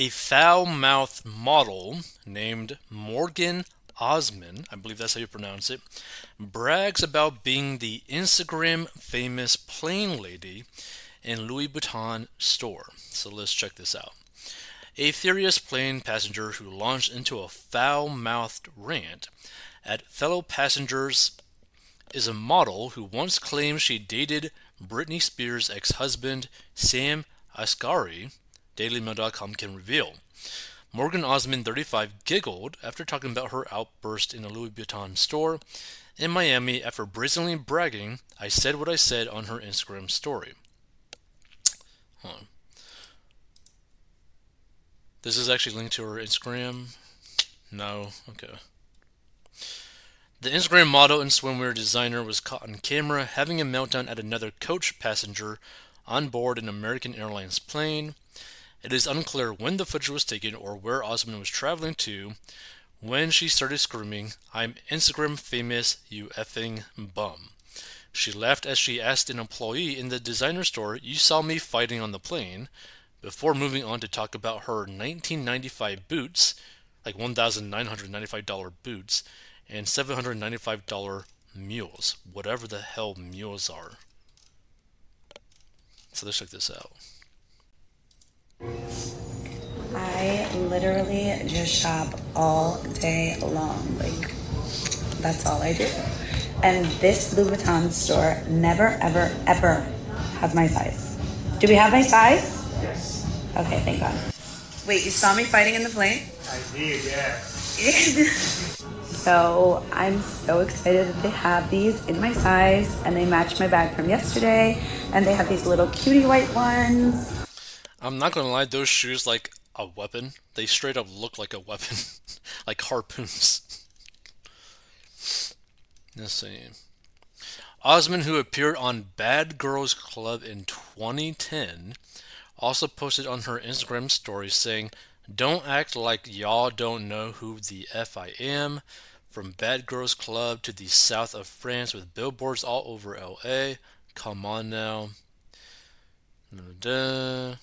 A foul mouthed model named Morgan Osman, I believe that's how you pronounce it, brags about being the Instagram famous plane lady in Louis Vuitton store. So let's check this out. A furious plane passenger who launched into a foul mouthed rant at fellow passengers is a model who once claimed she dated Britney Spears' ex husband, Sam Asghari, DailyMail.com can reveal. Morgan Osman, 35, giggled after talking about her outburst in a Louis Vuitton store in Miami after brazenly bragging, I said what I said on her Instagram story. This is actually linked to her Instagram. No, okay. The Instagram model and swimwear designer was caught on camera having a meltdown at another coach passenger on board an American Airlines plane. It is unclear when the footage was taken or where Osman was traveling to when she started screaming, I'm Instagram famous, you effing bum. She laughed as she asked an employee in the designer store, You saw me fighting on the plane, before moving on to talk about her 1995 boots, like $1,995 boots, and $795 mules, whatever the hell mules are. So let's check this out. I literally just shop all day long. Like, that's all I do. And this Louis Vuitton store never, ever, ever has my size. Do we have my size? Yes. Okay, thank God. Wait, you saw me fighting in the plane? I did, yeah. So I'm so excited that they have these in my size and they match my bag from yesterday. And they have these little cutie white ones. I'm not gonna lie, those shoes like a weapon. They straight up look like a weapon, like harpoons. Let's see. Osman, who appeared on Bad Girls Club in 2010, also posted on her Instagram story saying, Don't act like y'all don't know who the F I am. From Bad Girls Club to the south of France with billboards all over LA. Come on now. Da-da.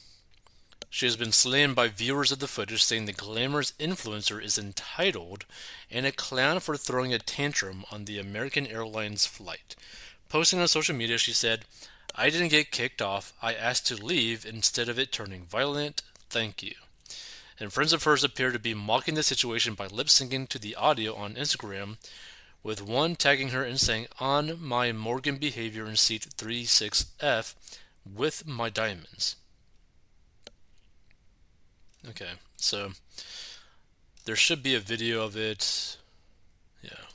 She has been slammed by viewers of the footage, saying the glamorous influencer is entitled and a clown for throwing a tantrum on the American Airlines flight. Posting on social media, she said, I didn't get kicked off. I asked to leave instead of it turning violent. Thank you. And friends of hers appear to be mocking the situation by lip syncing to the audio on Instagram, with one tagging her and saying, On my Morgan behavior in seat 36F with my diamonds. Okay, so there should be a video of it. Yeah.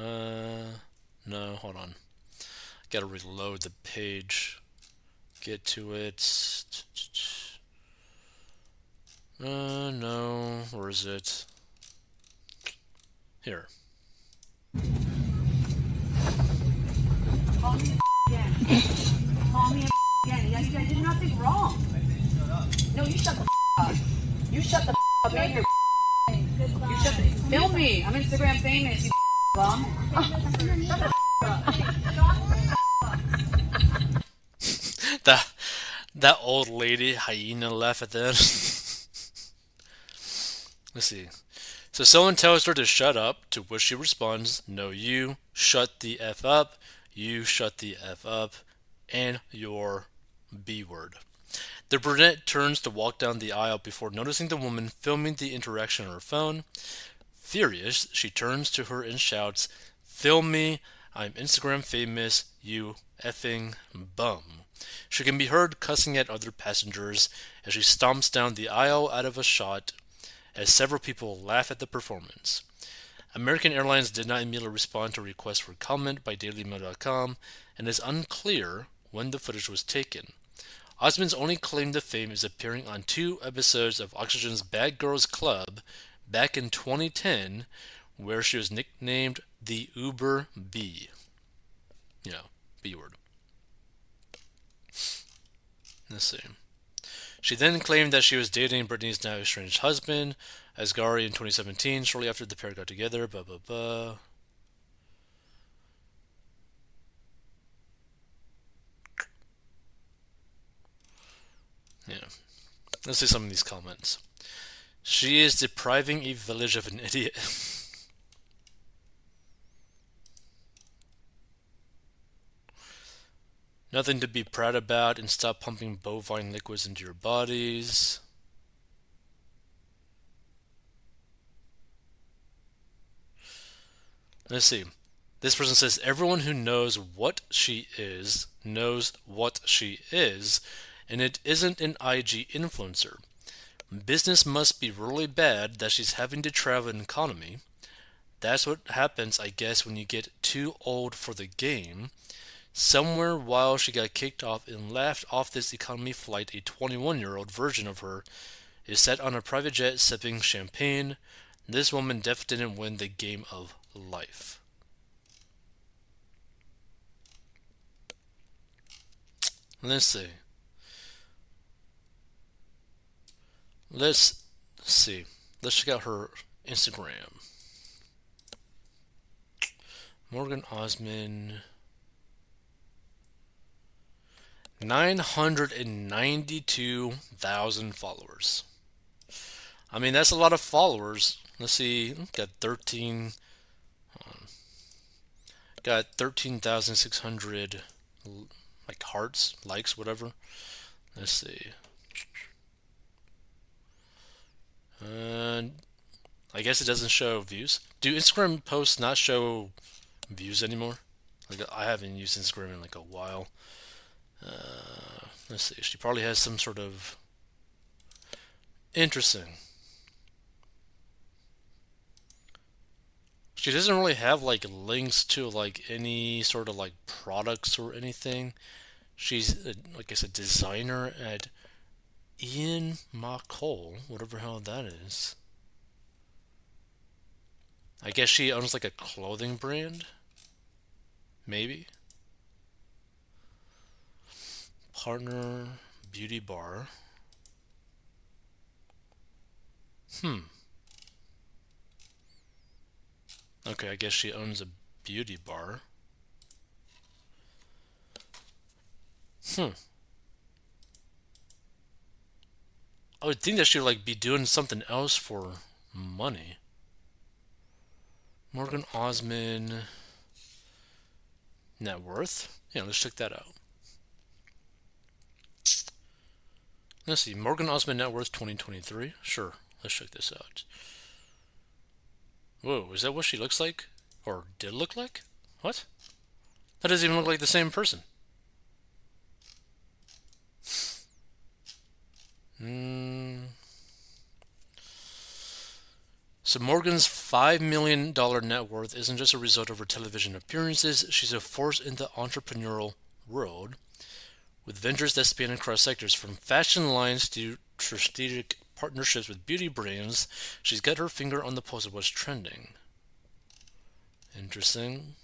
Uh, no, hold on. Gotta reload the page. Get to it. Uh, no. Where is it? Here. Call me again. Call me again. I, I did nothing wrong. No, you shut the up. You shut the up. You're you shut the Film me. I'm Instagram famous. You bum. Shut the up. that that old lady hyena laugh at that. Let's see. So someone tells her to shut up, to which she responds, No, you shut the F up, you shut the F up, and your B word. The brunette turns to walk down the aisle before noticing the woman filming the interaction on her phone. Furious, she turns to her and shouts, Film me, I'm Instagram famous, you effing bum. She can be heard cussing at other passengers as she stomps down the aisle out of a shot as several people laugh at the performance. American Airlines did not immediately respond to requests for comment by DailyMail.com, and is unclear when the footage was taken. Osman's only claim to fame is appearing on two episodes of Oxygen's Bad Girls Club back in 2010, where she was nicknamed the Uber B. Yeah, B word. Let's see. She then claimed that she was dating Britney's now estranged husband, Asghari, in 2017, shortly after the pair got together. Blah blah blah. Yeah. Let's see some of these comments. She is depriving a village of an idiot. Nothing to be proud about and stop pumping bovine liquids into your bodies. Let's see. This person says everyone who knows what she is knows what she is, and it isn't an IG influencer. Business must be really bad that she's having to travel an economy. That's what happens, I guess, when you get too old for the game. Somewhere while she got kicked off and left off this economy flight, a 21 year old version of her is set on a private jet sipping champagne. This woman definitely didn't win the game of life. Let's see. Let's see. Let's check out her Instagram. Morgan Osmond. 992,000 followers. I mean, that's a lot of followers. Let's see. Got 13. Um, got 13,600 like hearts, likes, whatever. Let's see. And I guess it doesn't show views. Do Instagram posts not show views anymore? Like I haven't used Instagram in like a while. Uh, let's see. She probably has some sort of interesting. She doesn't really have like links to like any sort of like products or anything. She's like I said, designer at Ian McCall, whatever hell that is. I guess she owns like a clothing brand. Maybe. Partner Beauty Bar. Hmm. Okay, I guess she owns a beauty bar. Hmm. I would think that she'd like be doing something else for money. Morgan Osmond net worth. Yeah, let's check that out. Let's see, Morgan Osmond net worth 2023. Sure, let's check this out. Whoa, is that what she looks like? Or did look like? What? That doesn't even look like the same person. Hmm. So Morgan's $5 million net worth isn't just a result of her television appearances, she's a force in the entrepreneurial world. With ventures that span across sectors from fashion lines to strategic partnerships with beauty brands, she's got her finger on the pulse of what's trending. Interesting.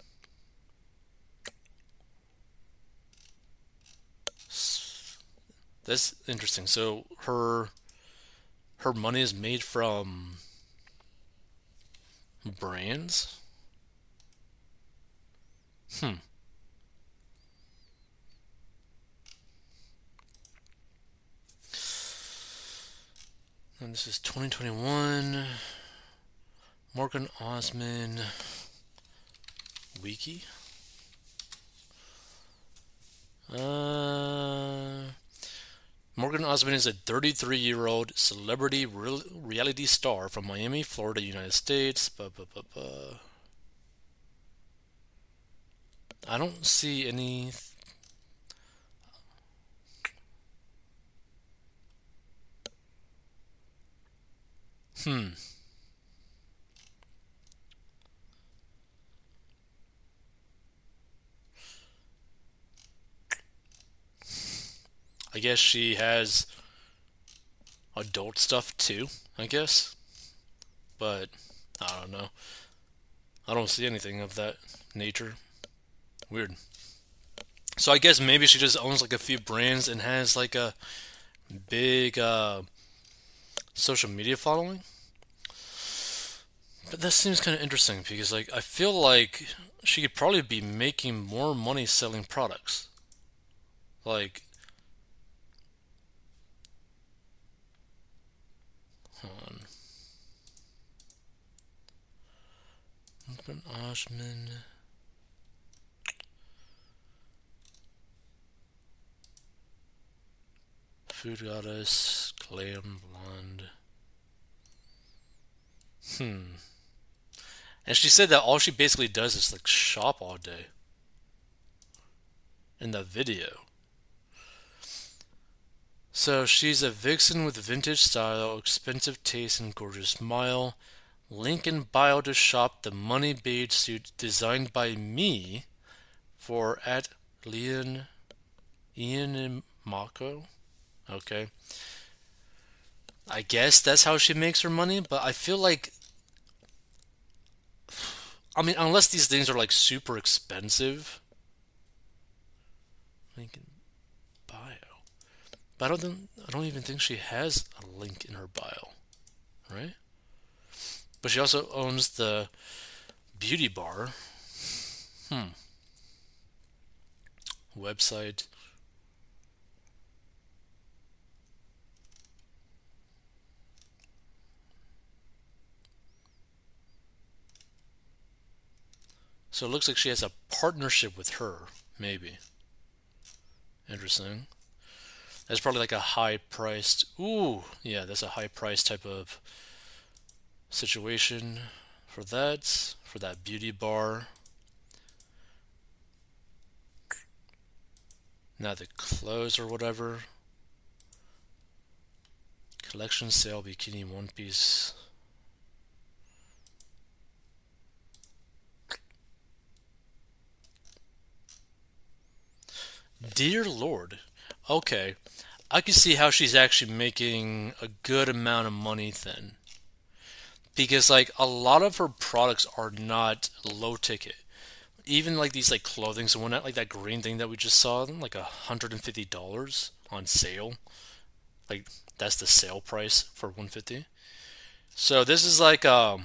That's interesting. So her her money is made from brands. Hmm. And this is 2021. Morgan Osmond Wiki. Uh, Morgan Osmond is a 33 year old celebrity real, reality star from Miami, Florida, United States. I don't see any Hmm. I guess she has adult stuff too, I guess. But I don't know. I don't see anything of that nature. Weird. So I guess maybe she just owns like a few brands and has like a big uh social media following. But that seems kind of interesting because, like, I feel like she could probably be making more money selling products. Like, on. Open Osman. Food Goddess, Clam Blonde. Hmm. And she said that all she basically does is like shop all day. In the video. So she's a vixen with vintage style, expensive taste, and gorgeous smile. Link in bio to shop the money bead suit designed by me for at Leon Ian and Mako. Okay. I guess that's how she makes her money, but I feel like I mean unless these things are like super expensive. Bio. But I don't I don't even think she has a link in her bio. Right? But she also owns the beauty bar. Hmm. Website. So it looks like she has a partnership with her, maybe. Interesting. That's probably like a high priced. Ooh, yeah, that's a high price type of situation for that, for that beauty bar. Now the clothes or whatever. Collection sale bikini one piece. Dear Lord. Okay. I can see how she's actually making a good amount of money then. Because like a lot of her products are not low ticket. Even like these like clothings and whatnot, like that green thing that we just saw, like a hundred and fifty dollars on sale. Like that's the sale price for one fifty. So this is like um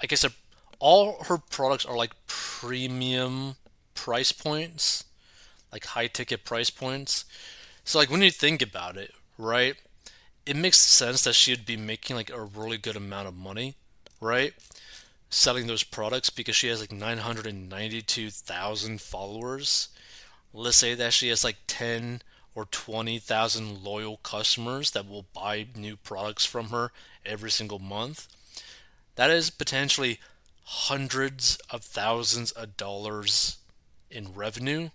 I guess all her products are like premium price points, like high ticket price points. So like when you think about it, right? It makes sense that she'd be making like a really good amount of money, right? Selling those products because she has like 992,000 followers. Let's say that she has like 10 or 20,000 loyal customers that will buy new products from her every single month. That is potentially hundreds of thousands of dollars in revenue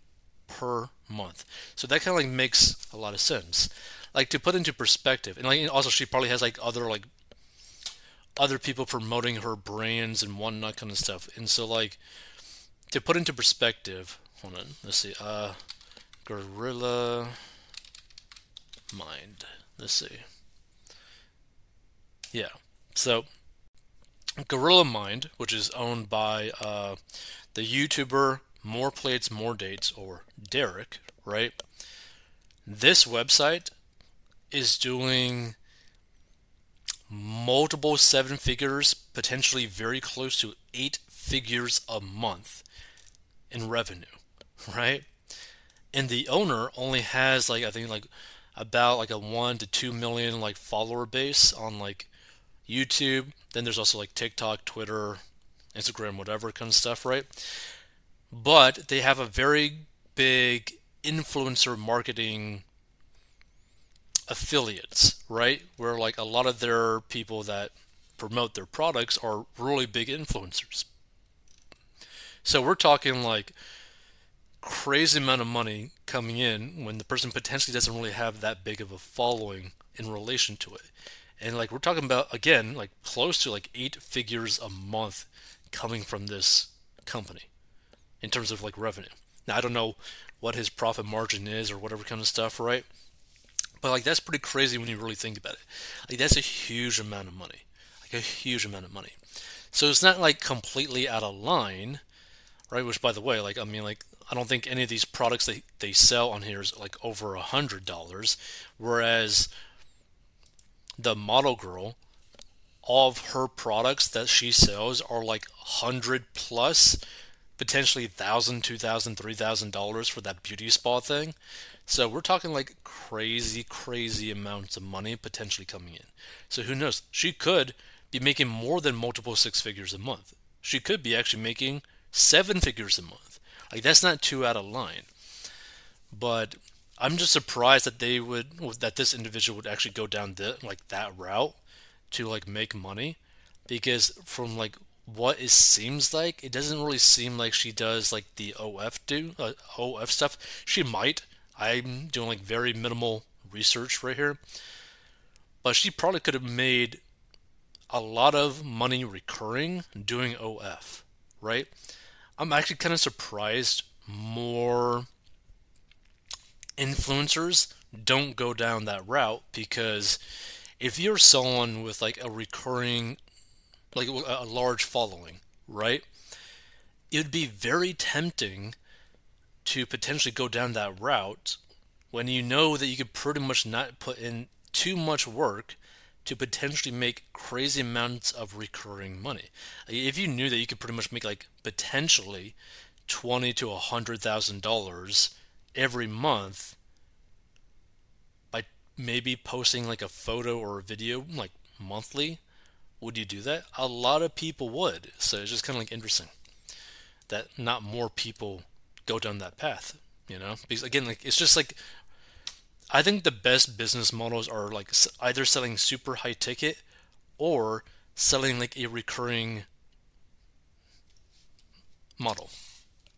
per month. So that kind of like makes a lot of sense. Like to put into perspective, and like also she probably has like other like other people promoting her brands and whatnot kind of stuff. And so like to put into perspective, hold on, let's see, uh, Gorilla Mind. Let's see. Yeah. So Gorilla Mind, which is owned by uh, the YouTuber more Plates, More Dates, or Derek, right? This website is doing multiple seven figures, potentially very close to eight figures a month in revenue, right? And the owner only has like I think like about like a one to two million like follower base on like YouTube. Then there's also like TikTok, Twitter, Instagram, whatever kind of stuff, right? But they have a very big influencer marketing affiliates, right? Where like a lot of their people that promote their products are really big influencers. So we're talking like crazy amount of money coming in when the person potentially doesn't really have that big of a following in relation to it. And like we're talking about again like close to like 8 figures a month coming from this company in terms of like revenue. Now I don't know what his profit margin is or whatever kind of stuff, right? But like that's pretty crazy when you really think about it. Like that's a huge amount of money. Like a huge amount of money. So it's not like completely out of line, right? Which by the way, like I mean like I don't think any of these products that they sell on here is like over a hundred dollars. Whereas the model girl, all of her products that she sells are like hundred plus potentially thousand, two thousand, three thousand dollars for that beauty spa thing. So we're talking like crazy, crazy amounts of money potentially coming in. So who knows? She could be making more than multiple six figures a month. She could be actually making seven figures a month. Like that's not too out of line. But I'm just surprised that they would that this individual would actually go down the like that route to like make money because from like what it seems like it doesn't really seem like she does like the OF do uh, OF stuff. She might. I'm doing like very minimal research right here. But she probably could have made a lot of money recurring doing OF, right? I'm actually kind of surprised more influencers don't go down that route because if you're someone with like a recurring like a large following, right? It would be very tempting to potentially go down that route when you know that you could pretty much not put in too much work to potentially make crazy amounts of recurring money. If you knew that you could pretty much make like potentially twenty to a hundred thousand dollars every month by maybe posting like a photo or a video like monthly, would you do that? A lot of people would. So it's just kind of like interesting that not more people go down that path. You know, because again, like it's just like I think the best business models are like either selling super high ticket or selling like a recurring model.